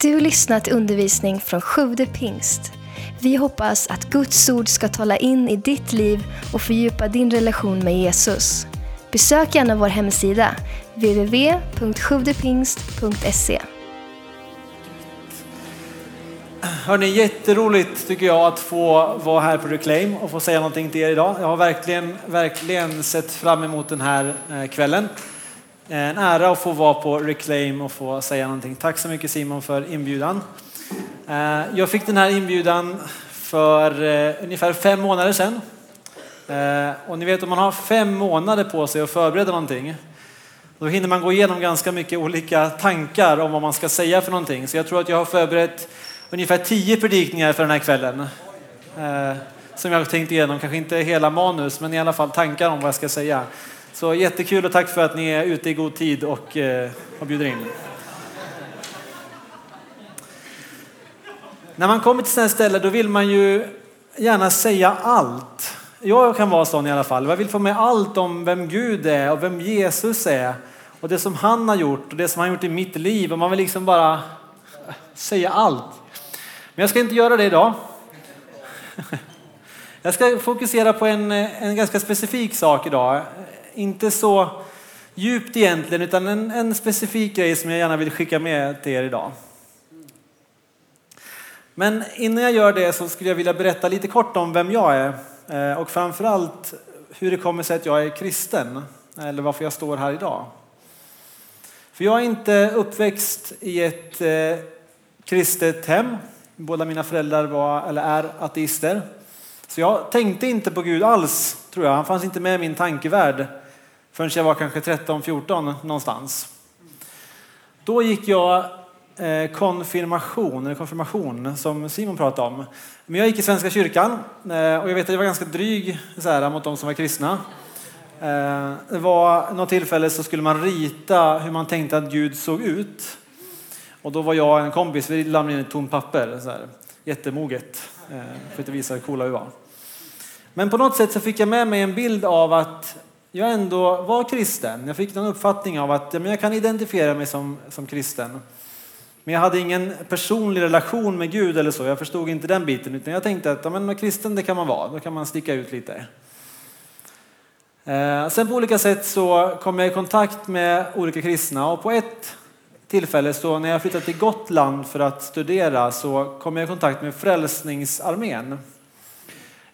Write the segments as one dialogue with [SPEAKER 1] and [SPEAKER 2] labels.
[SPEAKER 1] Du har lyssnat till undervisning från Sjude pingst. Vi hoppas att Guds ord ska tala in i ditt liv och fördjupa din relation med Jesus. Besök gärna vår hemsida, www.sjuvdepingst.se.
[SPEAKER 2] Hörni, jätteroligt tycker jag att få vara här på Reclaim och få säga någonting till er idag. Jag har verkligen, verkligen sett fram emot den här eh, kvällen. En ära att få vara på Reclaim och få säga någonting. Tack så mycket Simon för inbjudan. Eh, jag fick den här inbjudan för eh, ungefär fem månader sedan. Eh, och ni vet om man har fem månader på sig att förbereda någonting då hinner man gå igenom ganska mycket olika tankar om vad man ska säga för någonting. Så jag tror att jag har förberett ungefär tio predikningar för den här kvällen. Eh, som jag har tänkt igenom, kanske inte hela manus, men i alla fall tankar om vad jag ska säga. Så jättekul och tack för att ni är ute i god tid och, eh, och bjuder in. När man kommer till sådana här ställen då vill man ju gärna säga allt. Jag kan vara sån i alla fall. Jag vill få med allt om vem Gud är och vem Jesus är och det som han har gjort och det som han har gjort i mitt liv. Och man vill liksom bara säga allt. Men jag ska inte göra det idag. Jag ska fokusera på en, en ganska specifik sak idag. Inte så djupt egentligen, utan en, en specifik grej som jag gärna vill skicka med till er idag. Men innan jag gör det så skulle jag vilja berätta lite kort om vem jag är eh, och framförallt hur det kommer sig att jag är kristen eller varför jag står här idag. För jag är inte uppväxt i ett eh, kristet hem Båda mina föräldrar var, eller är ateister. Så jag tänkte inte på Gud alls, tror jag. Han fanns inte med i min tankevärld förrän jag var kanske 13-14 någonstans. Då gick jag eh, konfirmation, eller konfirmation som Simon pratade om. Men jag gick i Svenska kyrkan eh, och jag vet att jag var ganska dryg så här, mot de som var kristna. Eh, det var något tillfälle så skulle man rita hur man tänkte att Gud såg ut. Och då var jag och en kompis, vi lämnade in ett tomt papper. Så här, jättemoget, för att visa hur coola vi var. Men på något sätt så fick jag med mig en bild av att jag ändå var kristen. Jag fick en uppfattning av att ja, men jag kan identifiera mig som, som kristen. Men jag hade ingen personlig relation med Gud eller så. Jag förstod inte den biten. Utan jag tänkte att ja, men kristen det kan man vara. Då kan man sticka ut lite. Eh, sen på olika sätt så kom jag i kontakt med olika kristna och på ett tillfälle så när jag flyttade till Gotland för att studera så kom jag i kontakt med Frälsningsarmén.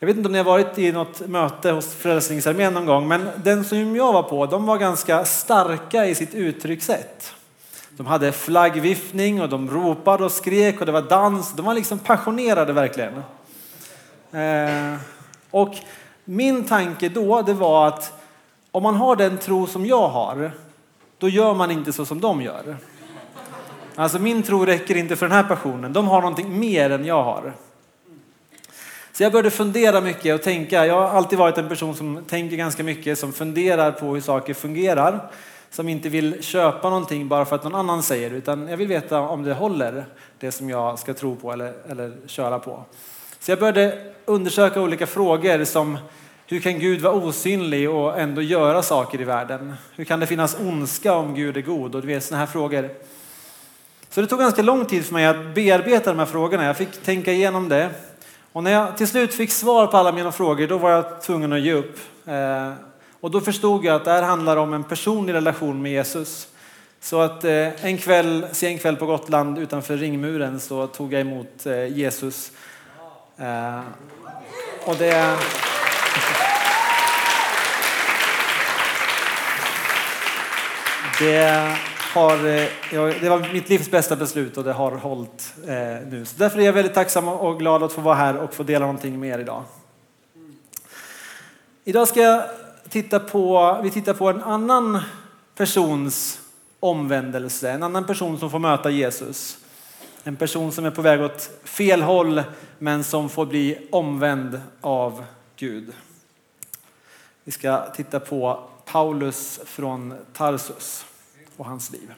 [SPEAKER 2] Jag vet inte om ni har varit i något möte hos Frälsningsarmén någon gång, men den som jag var på, de var ganska starka i sitt uttryckssätt. De hade flaggviftning och de ropade och skrek och det var dans. De var liksom passionerade verkligen. Eh, och min tanke då, det var att om man har den tro som jag har, då gör man inte så som de gör. Alltså min tro räcker inte för den här passionen. De har någonting mer än jag har. Så jag började fundera mycket och tänka. Jag har alltid varit en person som tänker ganska mycket, som funderar på hur saker fungerar. Som inte vill köpa någonting bara för att någon annan säger utan jag vill veta om det håller, det som jag ska tro på eller, eller köra på. Så jag började undersöka olika frågor som hur kan Gud vara osynlig och ändå göra saker i världen? Hur kan det finnas ondska om Gud är god? Och du vet sådana här frågor. Så det tog ganska lång tid för mig att bearbeta de här frågorna. Jag fick tänka igenom det. Och när jag till slut fick svar på alla mina frågor, då var jag tvungen att ge upp. Eh, och då förstod jag att det här handlar om en personlig relation med Jesus. Så att eh, en kväll, sen kväll på Gotland utanför ringmuren så tog jag emot eh, Jesus. Eh, och det... Det har, eh, det var mitt livs bästa beslut och det har hållit eh, nu. Så därför är jag väldigt tacksam och glad att få vara här och få dela någonting med er idag. Idag ska jag titta på, vi tittar på en annan persons omvändelse, en annan person som får möta Jesus. En person som är på väg åt fel håll men som får bli omvänd av Gud. Vi ska titta på Paulus från Tarsus och hans liv.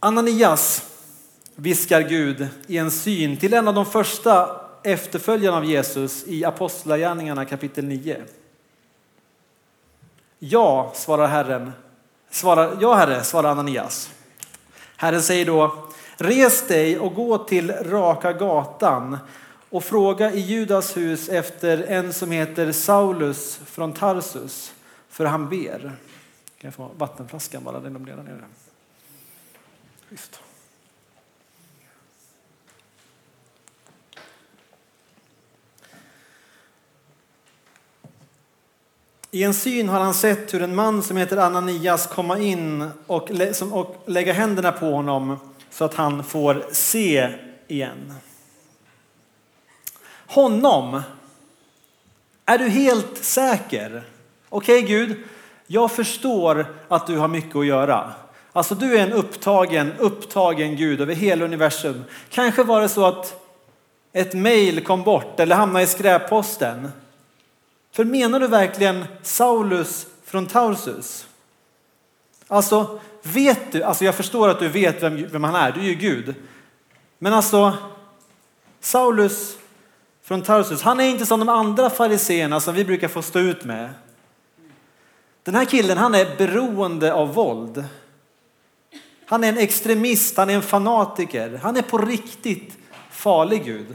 [SPEAKER 2] Ananias viskar Gud i en syn till en av de första efterföljarna av Jesus i Apostlagärningarna kapitel 9. Ja, svarar Herren. Svarar, ja, Herre, svarar Ananias. Herren säger då, res dig och gå till raka gatan och fråga i Judas hus efter en som heter Saulus från Tarsus, för han ber. Kan jag få vattenflaskan bara? Den blir där nere. Just. I en syn har han sett hur en man som heter Ananias komma in och, och lägga händerna på honom så att han får se igen. Honom är du helt säker. Okej okay, Gud, jag förstår att du har mycket att göra. Alltså du är en upptagen, upptagen Gud över hela universum. Kanske var det så att ett mejl kom bort eller hamnade i skräpposten. För menar du verkligen Saulus från Tarsus? Alltså, vet du, alltså jag förstår att du vet vem, vem han är, du är ju Gud. Men alltså, Saulus från Tarsus, han är inte som de andra fariseerna som vi brukar få stå ut med. Den här killen, han är beroende av våld. Han är en extremist, han är en fanatiker. Han är på riktigt farlig Gud.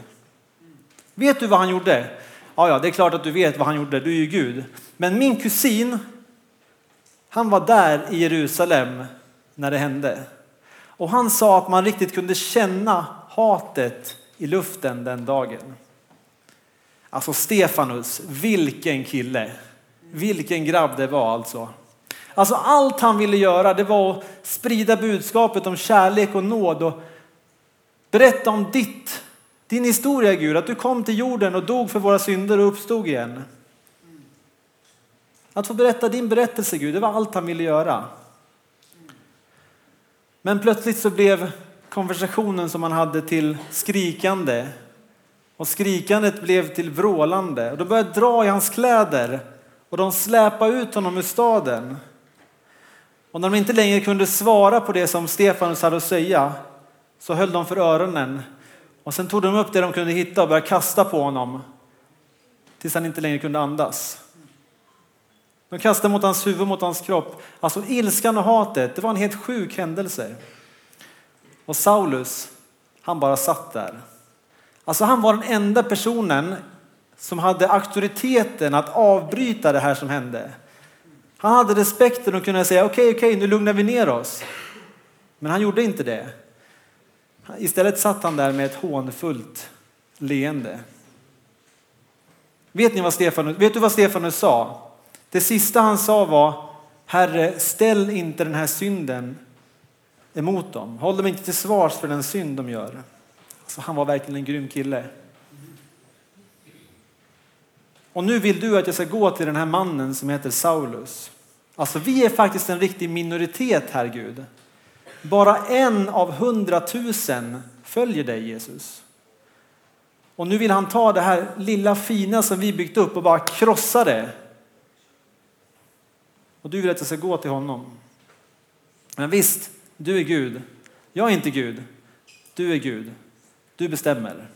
[SPEAKER 2] Vet du vad han gjorde? Ja, ja, det är klart att du vet vad han gjorde, du är ju Gud. Men min kusin, han var där i Jerusalem när det hände. Och han sa att man riktigt kunde känna hatet i luften den dagen. Alltså Stefanus, vilken kille. Vilken grabb det var alltså. Alltså allt han ville göra det var att sprida budskapet om kärlek och nåd och berätta om ditt din historia Gud, att du kom till jorden och dog för våra synder och uppstod igen. Att få berätta din berättelse Gud, det var allt han ville göra. Men plötsligt så blev konversationen som han hade till skrikande och skrikandet blev till vrålande och de började dra i hans kläder och de släpade ut honom ur staden. Och när de inte längre kunde svara på det som Stefanus hade att säga så höll de för öronen och sen tog de upp det de kunde hitta och började kasta på honom tills han inte längre kunde andas. De kastade mot hans huvud, mot hans kropp. Alltså ilskan och hatet, det var en helt sjuk händelse. Och Saulus, han bara satt där. Alltså han var den enda personen som hade auktoriteten att avbryta det här som hände. Han hade respekten att kunna säga okej, okay, okej, okay, nu lugnar vi ner oss. Men han gjorde inte det. Istället satt han där med ett hånfullt leende. Vet, ni vad Stefanus, vet du vad Stefanus sa? Det sista han sa var Herre, ställ inte den här synden emot dem. Håll dem inte till svars för den synd de gör. Så han var verkligen en grym kille. Och nu vill du att jag ska gå till den här mannen som heter Saulus. Alltså vi är faktiskt en riktig minoritet här Gud. Bara en av hundratusen följer dig Jesus. Och nu vill han ta det här lilla fina som vi byggt upp och bara krossa det. Och du vill att jag ska gå till honom. Men visst, du är Gud. Jag är inte Gud. Du är Gud. Du bestämmer.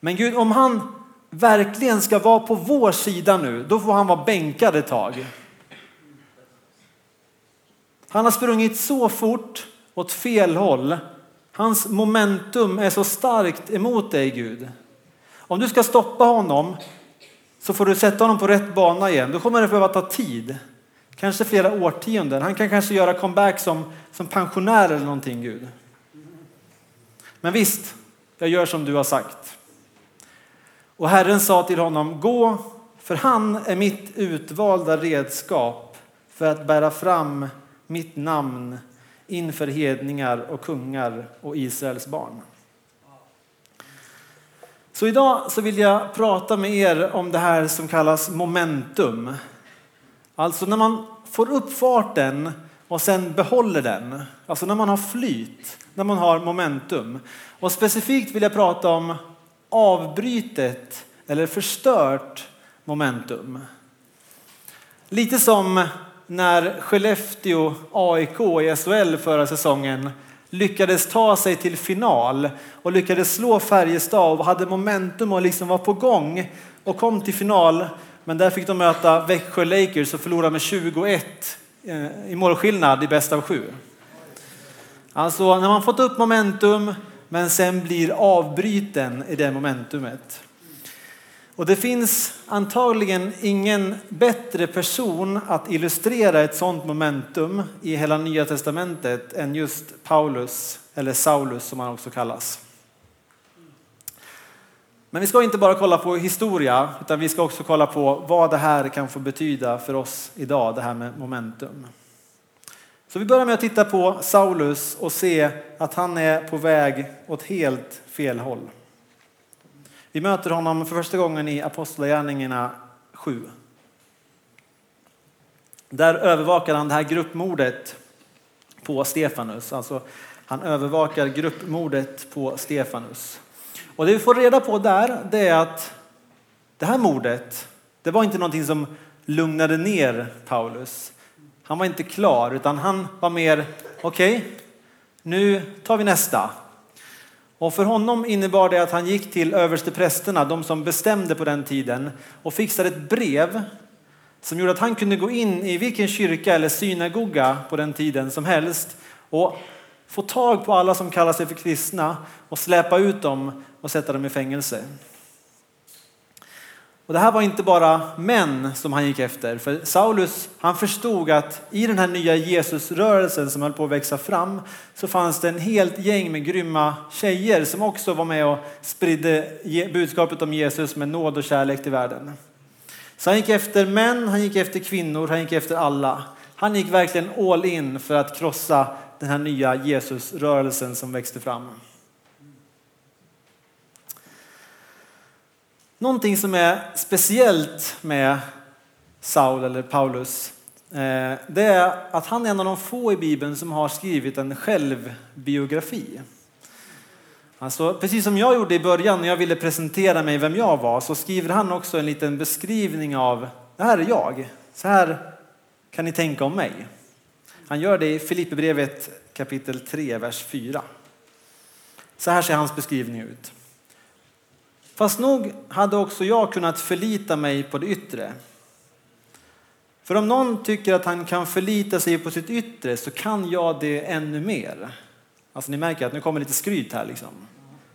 [SPEAKER 2] Men Gud, om han verkligen ska vara på vår sida nu, då får han vara bänkad ett tag. Han har sprungit så fort åt fel håll. Hans momentum är så starkt emot dig Gud. Om du ska stoppa honom så får du sätta honom på rätt bana igen. Då kommer det behöva ta tid. Kanske flera årtionden. Han kan kanske göra comeback som, som pensionär eller någonting Gud. Men visst, jag gör som du har sagt. Och Herren sa till honom, gå för han är mitt utvalda redskap för att bära fram mitt namn inför hedningar och kungar och Israels barn. Så idag så vill jag prata med er om det här som kallas momentum. Alltså när man får upp farten och sen behåller den. Alltså när man har flyt, när man har momentum. Och specifikt vill jag prata om avbrytet eller förstört momentum. Lite som när Skellefteå AIK i SHL förra säsongen lyckades ta sig till final och lyckades slå Färjestad och hade momentum och liksom var på gång och kom till final. Men där fick de möta Växjö Lakers och förlora med 21 eh, i målskillnad i bäst av sju. Alltså när man fått upp momentum men sen blir avbruten i det momentumet. Och det finns antagligen ingen bättre person att illustrera ett sådant momentum i hela Nya Testamentet än just Paulus, eller Saulus som han också kallas. Men vi ska inte bara kolla på historia, utan vi ska också kolla på vad det här kan få betyda för oss idag, det här med momentum. Så vi börjar med att titta på Saulus och se att han är på väg åt helt fel håll. Vi möter honom för första gången i Apostlagärningarna 7. Där övervakar han det här gruppmordet på Stefanus. Alltså, han övervakar gruppmordet på Stefanus. Och det vi får reda på där det är att det här mordet, det var inte någonting som lugnade ner Paulus. Han var inte klar utan han var mer, okej, okay, nu tar vi nästa. Och för honom innebar det att han gick till översteprästerna, de som bestämde på den tiden, och fixade ett brev som gjorde att han kunde gå in i vilken kyrka eller synagoga på den tiden som helst och få tag på alla som kallar sig för kristna och släpa ut dem och sätta dem i fängelse. Och det här var inte bara män som han gick efter, för Saulus han förstod att i den här nya Jesusrörelsen som höll på att växa fram så fanns det en helt gäng med grymma tjejer som också var med och spridde budskapet om Jesus med nåd och kärlek till världen. Så han gick efter män, han gick efter kvinnor, han gick efter alla. Han gick verkligen all in för att krossa den här nya Jesusrörelsen som växte fram. Någonting som är speciellt med Saul eller Paulus eh, det är att han är en av de få i Bibeln som har skrivit en självbiografi. Alltså, precis som jag gjorde i början när jag ville presentera mig vem jag var så skriver han också en liten beskrivning av det här är jag. Så här kan ni tänka om mig. Han gör det i Filipperbrevet kapitel 3, vers 4. Så här ser hans beskrivning ut. Fast nog hade också jag kunnat förlita mig på det yttre. För om någon tycker att han kan förlita sig på sitt yttre så kan jag det ännu mer. Alltså ni märker att nu kommer lite skryt här liksom.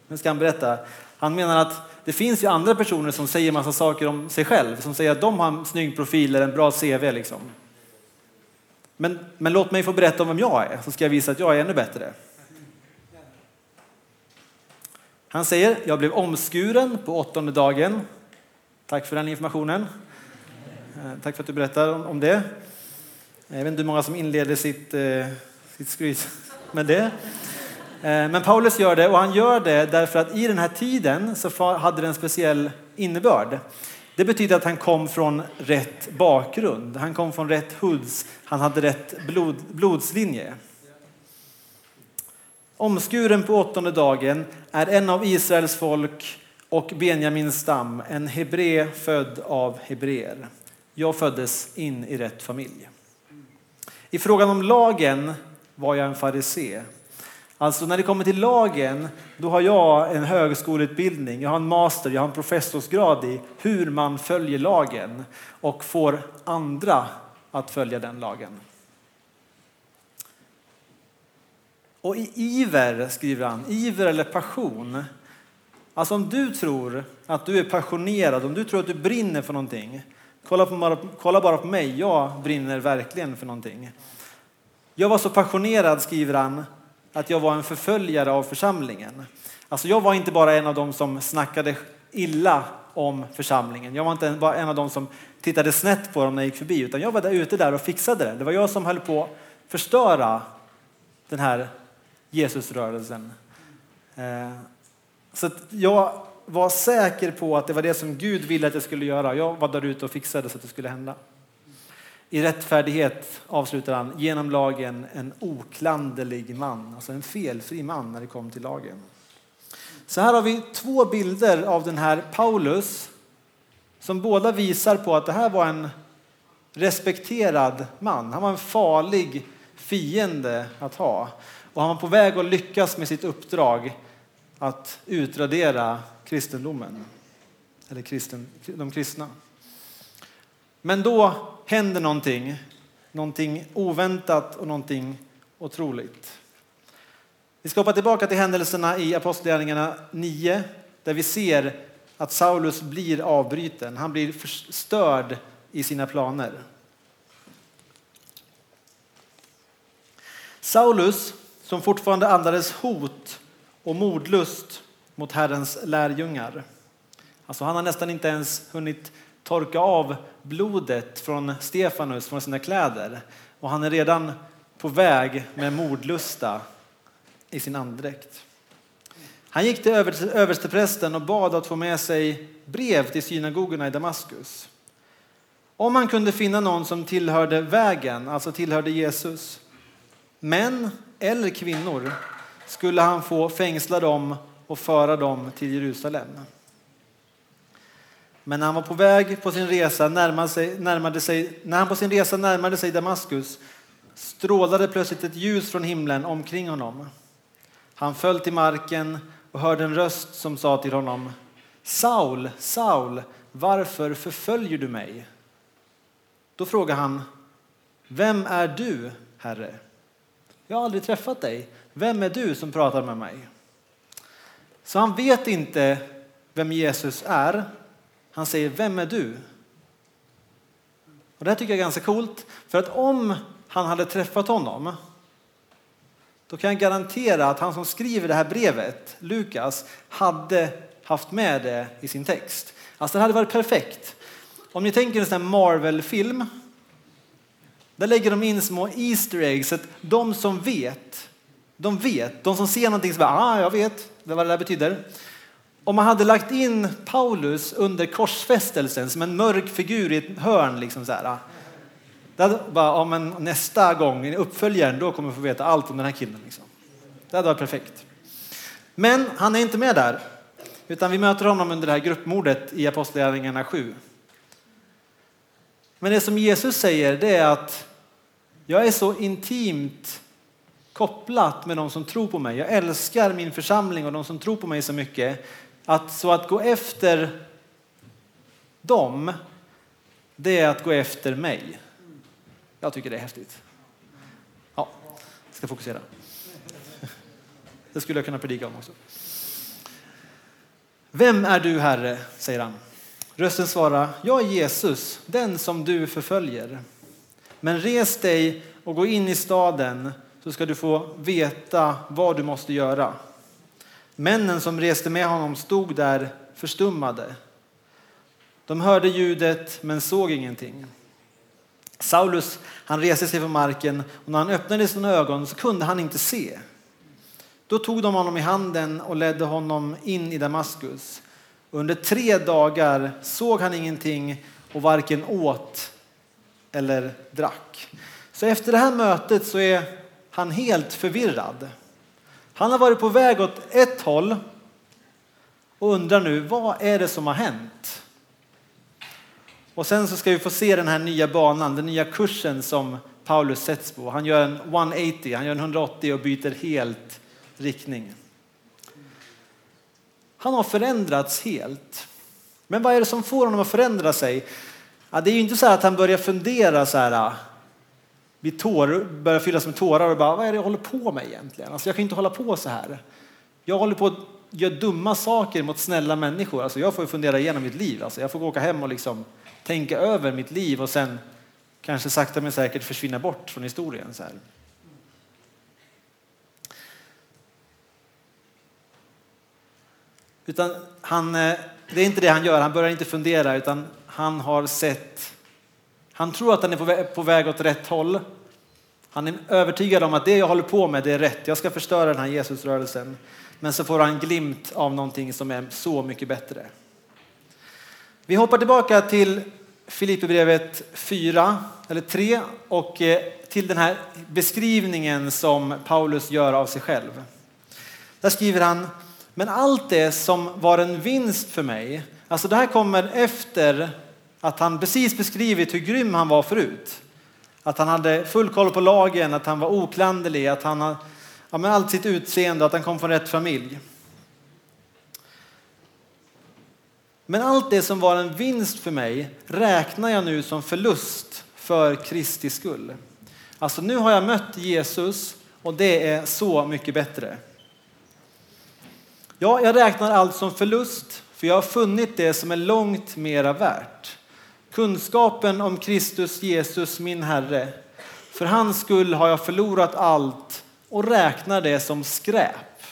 [SPEAKER 2] Nu ska han berätta. Han menar att det finns ju andra personer som säger massa saker om sig själv, som säger att de har en snygg profil eller en bra CV liksom. Men, men låt mig få berätta om vem jag är, så ska jag visa att jag är ännu bättre. Han säger, jag blev omskuren på åttonde dagen. Tack för den informationen. Eh, tack för att du berättar om det. Jag vet inte hur många som inleder sitt, eh, sitt skryt med det. Eh, men Paulus gör det och han gör det därför att i den här tiden så hade det en speciell innebörd. Det betyder att han kom från rätt bakgrund. Han kom från rätt huds. Han hade rätt blod, blodslinje. Omskuren på åttonde dagen är en av Israels folk och Benjamins stam, en hebré född av hebreer. Jag föddes in i rätt familj. I frågan om lagen var jag en farisé. Alltså när det kommer till lagen, då har jag en högskoleutbildning, jag har en master, jag har en professorsgrad i hur man följer lagen och får andra att följa den lagen. Och i iver, skriver han, iver eller passion. Alltså om du tror att du är passionerad, om du tror att du brinner för någonting. Kolla, på, kolla bara på mig, jag brinner verkligen för någonting. Jag var så passionerad, skriver han, att jag var en förföljare av församlingen. Alltså jag var inte bara en av dem som snackade illa om församlingen. Jag var inte bara en av dem som tittade snett på dem när jag gick förbi, utan jag var där ute där och fixade det. Det var jag som höll på att förstöra den här Jesusrörelsen. Eh, så jag var säker på att det var det som Gud ville att jag skulle göra. Jag var där ute och fixade så att det skulle hända. I rättfärdighet avslutar han genom lagen en oklanderlig man, alltså en felfri man när det kom till lagen. Så här har vi två bilder av den här Paulus som båda visar på att det här var en respekterad man. Han var en farlig fiende att ha. Och han var på väg att lyckas med sitt uppdrag att utradera kristendomen. Eller kristen, de kristna. Men då händer någonting. Någonting oväntat och någonting otroligt. Vi ska hoppa tillbaka till händelserna i Apostlagärningarna 9 där vi ser att Saulus blir avbruten. Han blir förstörd i sina planer. Saulus, som fortfarande andades hot och mordlust mot Herrens lärjungar. Alltså han har nästan inte ens hunnit torka av blodet från Stefanus från sina kläder och han är redan på väg med mordlusta i sin andedräkt. Han gick till översteprästen och bad att få med sig brev till synagogorna i Damaskus. Om han kunde finna någon som tillhörde vägen, alltså tillhörde Jesus, män eller kvinnor, skulle han få fängsla dem och föra dem till Jerusalem. Men när han var på väg på sin resa närmade sig, närmade sig, när han på sin resa närmade sig Damaskus strålade plötsligt ett ljus från himlen omkring honom. Han föll till marken och hörde en röst som sa till honom Saul, Saul, varför förföljer du mig? Då frågade han Vem är du, Herre? Jag har aldrig träffat dig. Vem är du som pratar med mig? Så han vet inte vem Jesus är. Han säger, vem är du? Och det här tycker jag är ganska coolt, för att om han hade träffat honom då kan jag garantera att han som skriver det här brevet, Lukas, hade haft med det i sin text. Alltså det hade varit perfekt. Om ni tänker en sån här Marvel-film, där lägger de in små Easter eggs, så att de som vet, de vet, de som ser någonting så bara, ah, jag vet vad det där betyder. Om man hade lagt in Paulus under korsfästelsen som en mörk figur i ett hörn, liksom så här, ah, det bara, ja, men nästa gång, i uppföljaren, då kommer vi få veta allt om den här killen. Liksom. Det hade varit perfekt. Men han är inte med där, utan vi möter honom under det här gruppmordet i Apostlagärningarna 7. Men det som Jesus säger det är att jag är så intimt kopplat med de som tror på mig. Jag älskar min församling och de som tror på mig så mycket att så att gå efter dem, det är att gå efter mig. Jag tycker det är häftigt. Ja, jag ska fokusera. Det skulle jag kunna predika om också. Vem är du, Herre? säger han. Rösten svarar, jag är Jesus, den som du förföljer. Men res dig och gå in i staden så ska du få veta vad du måste göra. Männen som reste med honom stod där förstummade. De hörde ljudet men såg ingenting. Saulus han reste sig från marken och när han öppnade sina ögon så kunde han inte se. Då tog de honom i handen och ledde honom in i Damaskus. Under tre dagar såg han ingenting och varken åt eller drack. Så efter det här mötet så är han helt förvirrad. Han har varit på väg åt ett håll och undrar nu vad är det som har hänt? Och sen så ska vi få se den här nya banan, den nya kursen som Paulus sätts på. Han gör en 180, han gör en 180 och byter helt riktning. Han har förändrats helt. Men vad är det som får honom att förändra sig? Ja, det är ju inte så att han börjar fundera så här, ah, vid tår, börjar fyllas med tårar och bara, vad är det jag håller på med egentligen? Alltså jag kan inte hålla på så här. Jag håller på att göra dumma saker mot snälla människor. Alltså jag får fundera igenom mitt liv. Alltså jag får åka hem och liksom tänka över mitt liv och sen kanske sakta men säkert försvinna bort från historien. Så här. Utan han, eh, det är inte det han gör, han börjar inte fundera utan han har sett, han tror att han är på väg åt rätt håll. Han är övertygad om att det jag håller på med det är rätt, jag ska förstöra den här Jesusrörelsen. Men så får han glimt av någonting som är så mycket bättre. Vi hoppar tillbaka till Filipperbrevet 4 eller 3 och eh, till den här beskrivningen som Paulus gör av sig själv. Där skriver han, men allt det som var en vinst för mig, alltså det här kommer efter att han precis beskrivit hur grym han var förut. Att han hade full koll på lagen, att han var oklanderlig, att han hade ja, med allt sitt utseende, att han kom från rätt familj. Men allt det som var en vinst för mig räknar jag nu som förlust för Kristi skull. Alltså nu har jag mött Jesus och det är så mycket bättre. Ja, jag räknar allt som förlust, för jag har funnit det som är långt mera värt. Kunskapen om Kristus Jesus, min Herre. För hans skull har jag förlorat allt och räknar det som skräp.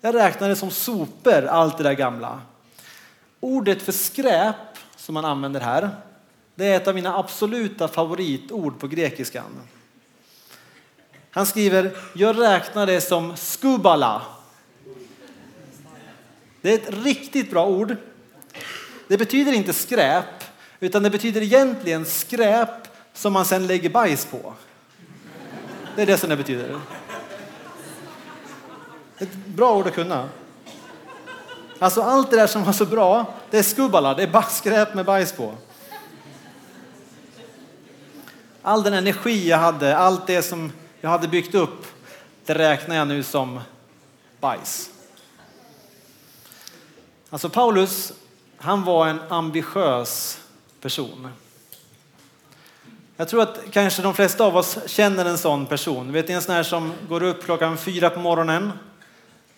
[SPEAKER 2] Jag räknar det som sopor, allt det där gamla. Ordet för skräp som man använder här, det är ett av mina absoluta favoritord på grekiskan. Han skriver, jag räknar det som skubala. Det är ett riktigt bra ord. Det betyder inte skräp, utan det betyder egentligen skräp som man sen lägger bajs på. Det är det som det betyder. Ett bra ord att kunna. Alltså allt det där som var så bra, det är skubbala, det är skräp med bajs på. All den energi jag hade, allt det som jag hade byggt upp, det räknar jag nu som bajs. Alltså Paulus, han var en ambitiös person. Jag tror att kanske de flesta av oss känner en sån person. Vet ni en sån här som går upp klockan fyra på morgonen,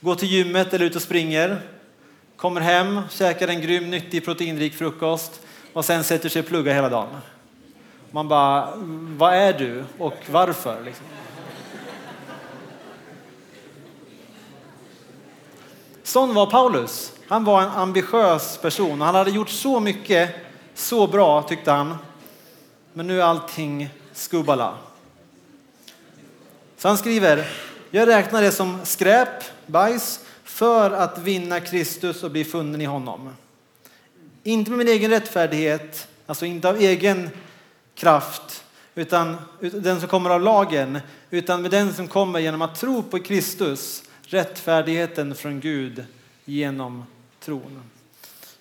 [SPEAKER 2] går till gymmet eller ut och springer, kommer hem, käkar en grym, nyttig, proteinrik frukost och sen sätter sig och pluggar hela dagen. Man bara, vad är du och varför? Liksom. Sån var Paulus. Han var en ambitiös person. Han hade gjort så mycket, så bra tyckte han. Men nu är allting skubbala. Så han skriver, jag räknar det som skräp, bajs, för att vinna Kristus och bli funnen i honom. Inte med min egen rättfärdighet, alltså inte av egen kraft, utan den som kommer av lagen, utan med den som kommer genom att tro på Kristus, rättfärdigheten från Gud genom tron.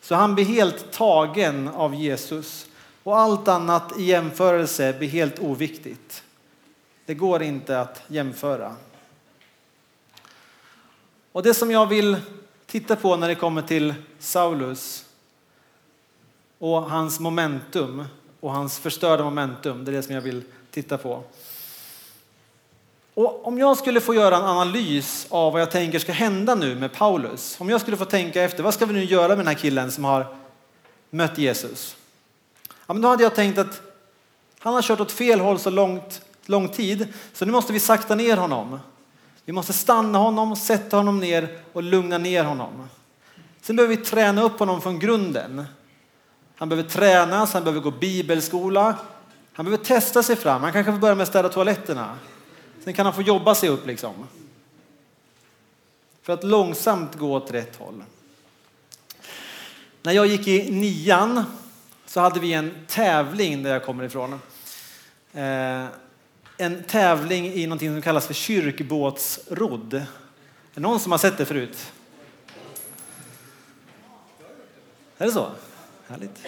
[SPEAKER 2] Så han blir helt tagen av Jesus och allt annat i jämförelse blir helt oviktigt. Det går inte att jämföra. Och det som jag vill titta på när det kommer till Saulus och hans momentum och hans förstörda momentum, det är det som jag vill titta på. Och om jag skulle få göra en analys av vad jag tänker ska hända nu med Paulus, om jag skulle få tänka efter, vad ska vi nu göra med den här killen som har mött Jesus? Ja, men då hade jag tänkt att han har kört åt fel håll så långt, lång tid, så nu måste vi sakta ner honom. Vi måste stanna honom, sätta honom ner och lugna ner honom. Sen behöver vi träna upp honom från grunden. Han behöver tränas, han behöver gå bibelskola, han behöver testa sig fram. Han kanske får börja med att städa toaletterna. Sen kan han få jobba sig upp liksom. För att långsamt gå åt rätt håll. När jag gick i nian så hade vi en tävling där jag kommer ifrån. Eh, en tävling i någonting som kallas för kyrkbåtsrodd. Är det någon som har sett det förut? Är det så? Härligt.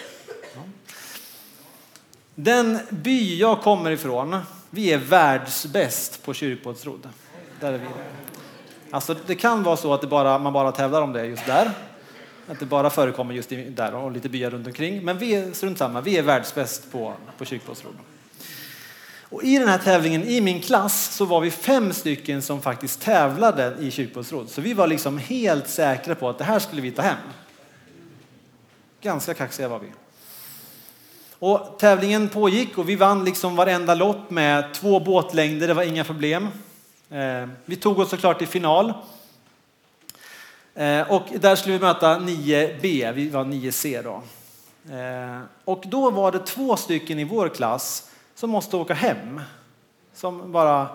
[SPEAKER 2] Den by jag kommer ifrån, vi är världsbäst på kyrkbåtsrodd. Där är vi. Alltså, det kan vara så att det bara, man bara tävlar om det just där. Att det bara förekommer just där och lite byar runt omkring. Men vi är strunt samma, vi är världsbäst på, på kyrkbåtsrodd. Och I den här tävlingen i min klass så var vi fem stycken som faktiskt tävlade i kyrkbåtsrodd. Så vi var liksom helt säkra på att det här skulle vi ta hem. Ganska kaxiga var vi. Och tävlingen pågick och vi vann liksom varenda lopp med två båtlängder, det var inga problem. Eh, vi tog oss såklart till final. Eh, och där skulle vi möta 9B, vi var 9C då. Eh, och då var det två stycken i vår klass som måste åka hem. Som bara,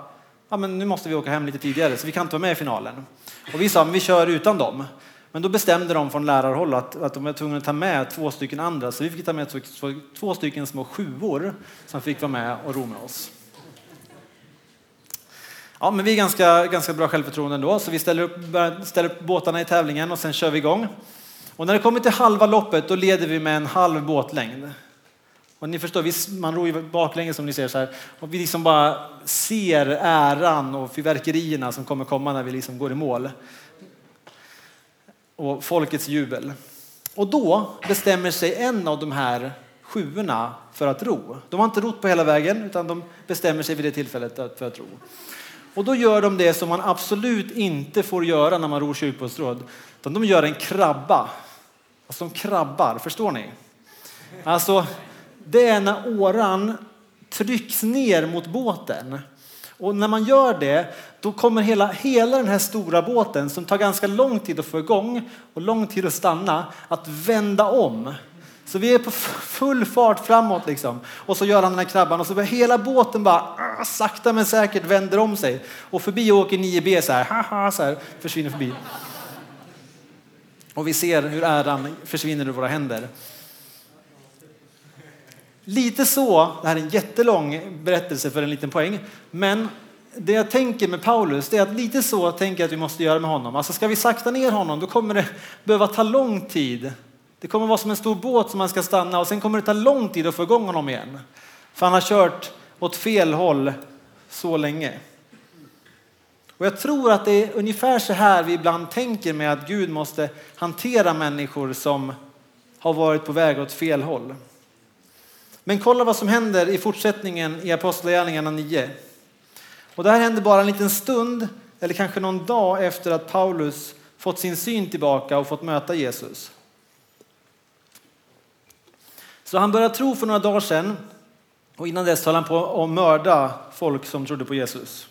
[SPEAKER 2] ja men nu måste vi åka hem lite tidigare så vi kan inte vara med i finalen. Och vi sa, men vi kör utan dem. Men då bestämde de från lärarhåll att, att de var tvungna att ta med två stycken andra, så vi fick ta med två, två, två stycken små sjuor som fick vara med och ro med oss. Ja, men vi är ganska, ganska bra självförtroende ändå, så vi ställer upp, ställer upp båtarna i tävlingen och sen kör vi igång. Och när det kommer till halva loppet, då leder vi med en halv båtlängd. Och ni förstår, man ror ju baklänges som ni ser så här. Och vi liksom bara ser äran och fyrverkerierna som kommer komma när vi liksom går i mål. Och folkets jubel. Och då bestämmer sig en av de här sjuorna för att ro. De har inte rott på hela vägen utan de bestämmer sig vid det tillfället för att ro. Och då gör de det som man absolut inte får göra när man ror kyrkbåtsråd. De gör en krabba. Alltså de krabbar, förstår ni? Alltså, det är när åran trycks ner mot båten. Och när man gör det, då kommer hela, hela den här stora båten som tar ganska lång tid att få igång och lång tid att stanna, att vända om. Så vi är på full fart framåt liksom. Och så gör han den här krabban och så börjar hela båten bara ah, sakta men säkert vänder om sig. Och förbi åker 9B så här, haha, så här försvinner förbi. Och vi ser hur äran försvinner ur våra händer. Lite så, det här är en jättelång berättelse för en liten poäng, men det jag tänker med Paulus det är att lite så tänker jag att vi måste göra med honom. Alltså ska vi sakta ner honom då kommer det behöva ta lång tid. Det kommer vara som en stor båt som man ska stanna och sen kommer det ta lång tid att få igång honom igen. För han har kört åt fel håll så länge. Och jag tror att det är ungefär så här vi ibland tänker med att Gud måste hantera människor som har varit på väg åt fel håll. Men kolla vad som händer i fortsättningen i Apostlagärningarna 9. Och det här händer bara en liten stund eller kanske någon dag efter att Paulus fått sin syn tillbaka och fått möta Jesus. Så han började tro för några dagar sedan och innan dess höll han på att mörda folk som trodde på Jesus.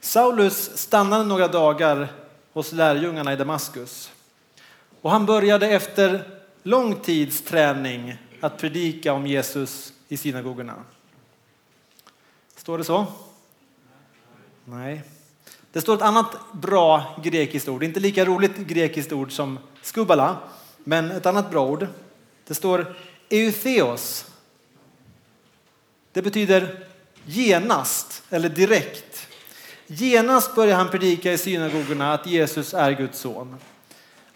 [SPEAKER 2] Saulus stannade några dagar hos lärjungarna i Damaskus och han började efter lång tids träning att predika om Jesus i synagogorna. Står det så? Nej. Det står ett annat bra grekiskt ord, inte lika roligt grekiskt ord som skubala, men ett annat bra ord. Det står eutheos. Det betyder genast eller direkt. Genast började han predika i synagogorna att Jesus är Guds son.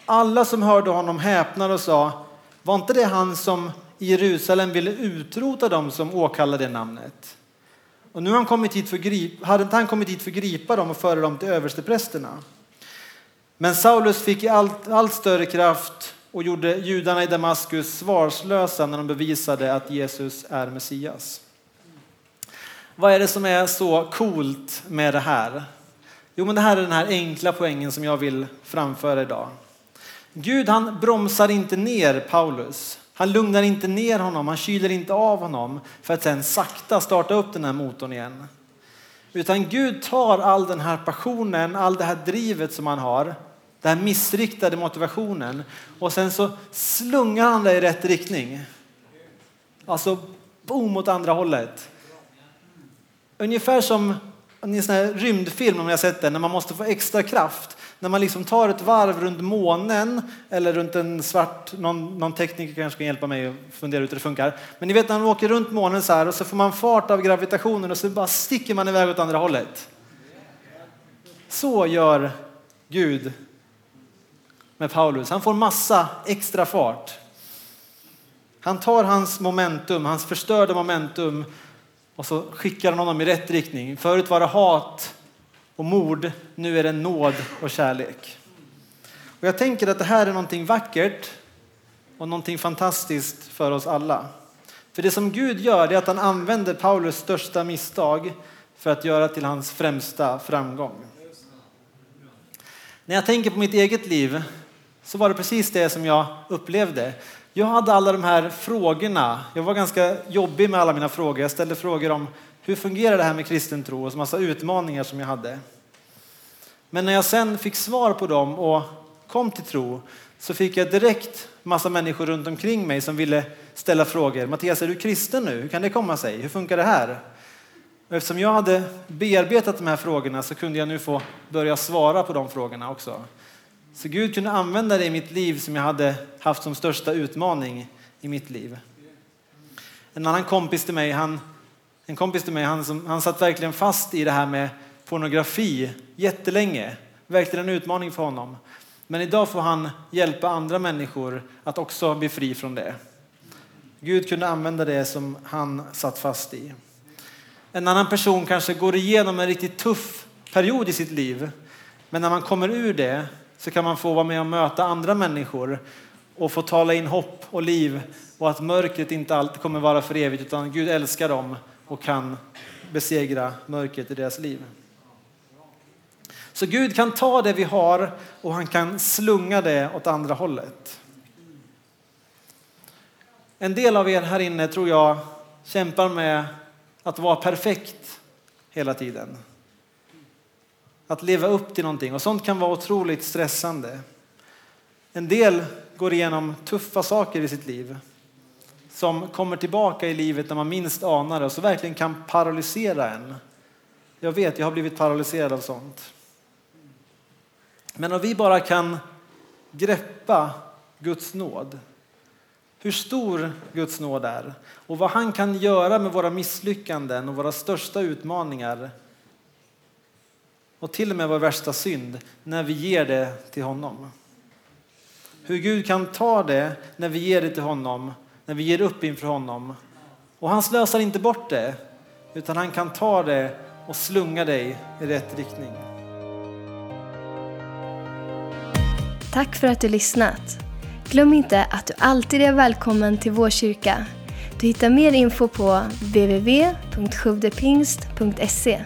[SPEAKER 2] Alla som hörde honom häpnade och sa, var inte det han som i Jerusalem ville utrota dem som åkallade namnet? Och nu har han kommit hit för grip, hade inte han kommit hit för att gripa dem och föra dem till översteprästerna. Men Saulus fick allt, allt större kraft och gjorde judarna i Damaskus svarslösa när de bevisade att Jesus är Messias. Vad är det som är så coolt med det här? Jo, men det här är den här enkla poängen som jag vill framföra idag. Gud han bromsar inte ner Paulus. Han lugnar inte ner honom, han kyler inte av honom för att sen sakta starta upp den här motorn igen. Utan Gud tar all den här passionen, all det här drivet som han har, den här missriktade motivationen och sen så slungar han det i rätt riktning. Alltså boom åt andra hållet. Ungefär som en sån här rymdfilm om ni har sett den, när man måste få extra kraft. När man liksom tar ett varv runt månen eller runt en svart, någon, någon tekniker kanske kan hjälpa mig att fundera ut hur det funkar. Men ni vet när man åker runt månen så här och så får man fart av gravitationen och så bara sticker man iväg åt andra hållet. Så gör Gud med Paulus. Han får massa extra fart. Han tar hans momentum, hans förstörda momentum och så skickar han honom i rätt riktning. Förut var det hat och mord, nu är det nåd och kärlek. Och jag tänker att det här är någonting vackert och någonting fantastiskt för oss alla. För det som Gud gör är att han använder Paulus största misstag för att göra till hans främsta framgång. När jag tänker på mitt eget liv så var det precis det som jag upplevde. Jag hade alla de här frågorna. Jag var ganska jobbig med alla mina frågor. Jag ställde frågor om hur fungerar det här med kristen tro och så massa utmaningar som jag hade. Men när jag sen fick svar på dem och kom till tro så fick jag direkt massa människor runt omkring mig som ville ställa frågor. Mattias, är du kristen nu? Hur kan det komma sig? Hur funkar det här? Och eftersom jag hade bearbetat de här frågorna så kunde jag nu få börja svara på de frågorna också. Så Gud kunde använda det i mitt liv som jag hade haft som största utmaning i mitt liv. En annan kompis till mig, han, en kompis till mig, han, som, han satt verkligen fast i det här med pornografi jättelänge. Verkligen en utmaning för honom. Men idag får han hjälpa andra människor att också bli fri från det. Gud kunde använda det som han satt fast i. En annan person kanske går igenom en riktigt tuff period i sitt liv. Men när man kommer ur det så kan man få vara med och möta andra människor och få tala in hopp och liv och att mörkret inte alltid kommer vara för evigt utan Gud älskar dem och kan besegra mörkret i deras liv. Så Gud kan ta det vi har och han kan slunga det åt andra hållet. En del av er här inne tror jag kämpar med att vara perfekt hela tiden. Att leva upp till någonting och sånt kan vara otroligt stressande. En del går igenom tuffa saker i sitt liv som kommer tillbaka i livet när man minst anar det och så verkligen kan paralysera en. Jag vet, jag har blivit paralyserad av sånt. Men om vi bara kan greppa Guds nåd, hur stor Guds nåd är och vad han kan göra med våra misslyckanden och våra största utmaningar och till och med vår värsta synd när vi ger det till honom. Hur Gud kan ta det när vi ger det till honom, när vi ger upp inför honom. Och han slösar inte bort det, utan han kan ta det och slunga dig i rätt riktning.
[SPEAKER 1] Tack för att du lyssnat. Glöm inte att du alltid är välkommen till vår kyrka. Du hittar mer info på www.sjuvdepingst.se